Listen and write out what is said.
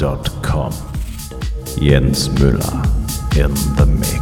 jensmüller.com. Jens Müller in the mix.